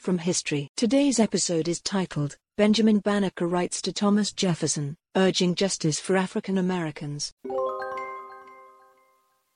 from history. Today's episode is titled, Benjamin Banneker Writes to Thomas Jefferson, Urging Justice for African Americans.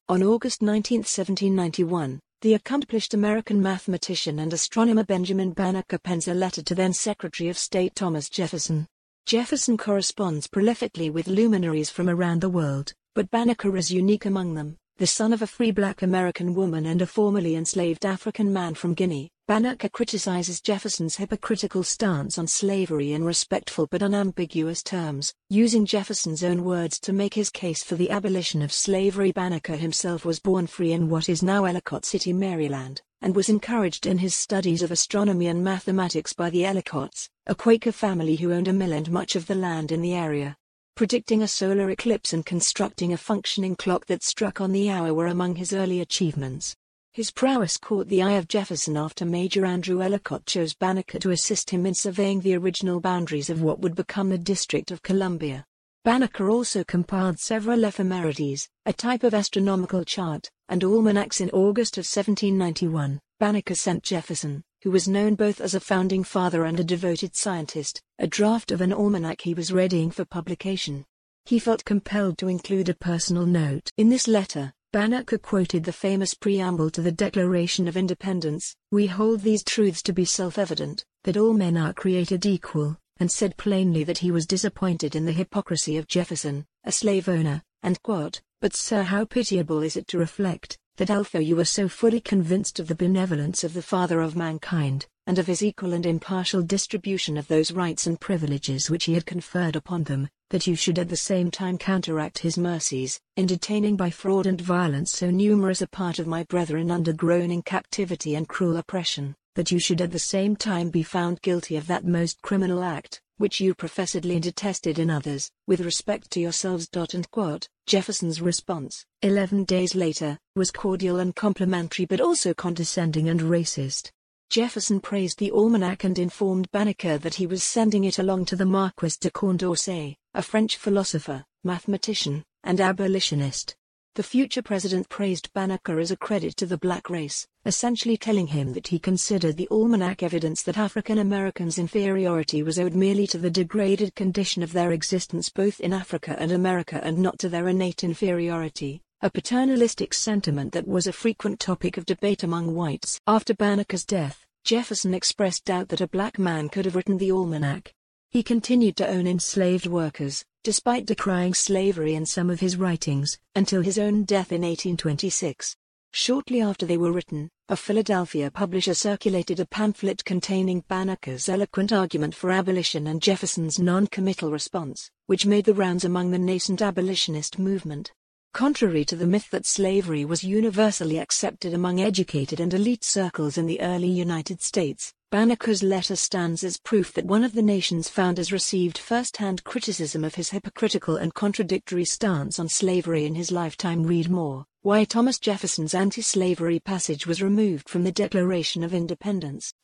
On August 19, 1791, the accomplished American mathematician and astronomer Benjamin Banneker pens a letter to then Secretary of State Thomas Jefferson. Jefferson corresponds prolifically with luminaries from around the world, but Banneker is unique among them. The son of a free black American woman and a formerly enslaved African man from Guinea, Banneker criticizes Jefferson's hypocritical stance on slavery in respectful but unambiguous terms, using Jefferson's own words to make his case for the abolition of slavery. Banneker himself was born free in what is now Ellicott City, Maryland, and was encouraged in his studies of astronomy and mathematics by the Ellicotts, a Quaker family who owned a mill and much of the land in the area. Predicting a solar eclipse and constructing a functioning clock that struck on the hour were among his early achievements. His prowess caught the eye of Jefferson after Major Andrew Ellicott chose Banneker to assist him in surveying the original boundaries of what would become the District of Columbia. Banneker also compiled several ephemerides, a type of astronomical chart, and almanacs in August of 1791. Banneker sent Jefferson, who was known both as a founding father and a devoted scientist, a draft of an almanac he was readying for publication. He felt compelled to include a personal note. In this letter, Banneker quoted the famous preamble to the Declaration of Independence We hold these truths to be self evident, that all men are created equal, and said plainly that he was disappointed in the hypocrisy of Jefferson, a slave owner, and quote, But, sir, how pitiable is it to reflect, that although you were so fully convinced of the benevolence of the Father of mankind, and of his equal and impartial distribution of those rights and privileges which he had conferred upon them, that you should at the same time counteract his mercies, in detaining by fraud and violence so numerous a part of my brethren under groaning captivity and cruel oppression, that you should at the same time be found guilty of that most criminal act, which you professedly detested in others, with respect to yourselves. And quote, Jefferson's response, eleven days later, was cordial and complimentary but also condescending and racist. Jefferson praised the almanac and informed Banneker that he was sending it along to the Marquis de Condorcet, a French philosopher, mathematician, and abolitionist. The future president praised Banneker as a credit to the black race, essentially telling him that he considered the almanac evidence that African Americans' inferiority was owed merely to the degraded condition of their existence both in Africa and America and not to their innate inferiority, a paternalistic sentiment that was a frequent topic of debate among whites. After Banneker's death, Jefferson expressed doubt that a black man could have written the almanac. He continued to own enslaved workers, despite decrying slavery in some of his writings, until his own death in 1826. Shortly after they were written, a Philadelphia publisher circulated a pamphlet containing Banneker's eloquent argument for abolition and Jefferson's non-committal response, which made the rounds among the nascent abolitionist movement. Contrary to the myth that slavery was universally accepted among educated and elite circles in the early United States, Banneker's letter stands as proof that one of the nation's founders received first-hand criticism of his hypocritical and contradictory stance on slavery in his lifetime. Read more, why Thomas Jefferson's anti-slavery passage was removed from the Declaration of Independence.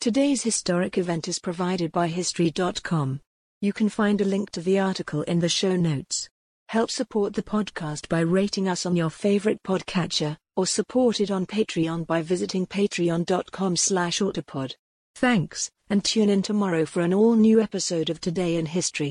Today's historic event is provided by History.com. You can find a link to the article in the show notes. Help support the podcast by rating us on your favorite podcatcher, or support it on Patreon by visiting patreon.com slash autopod. Thanks, and tune in tomorrow for an all-new episode of Today in History.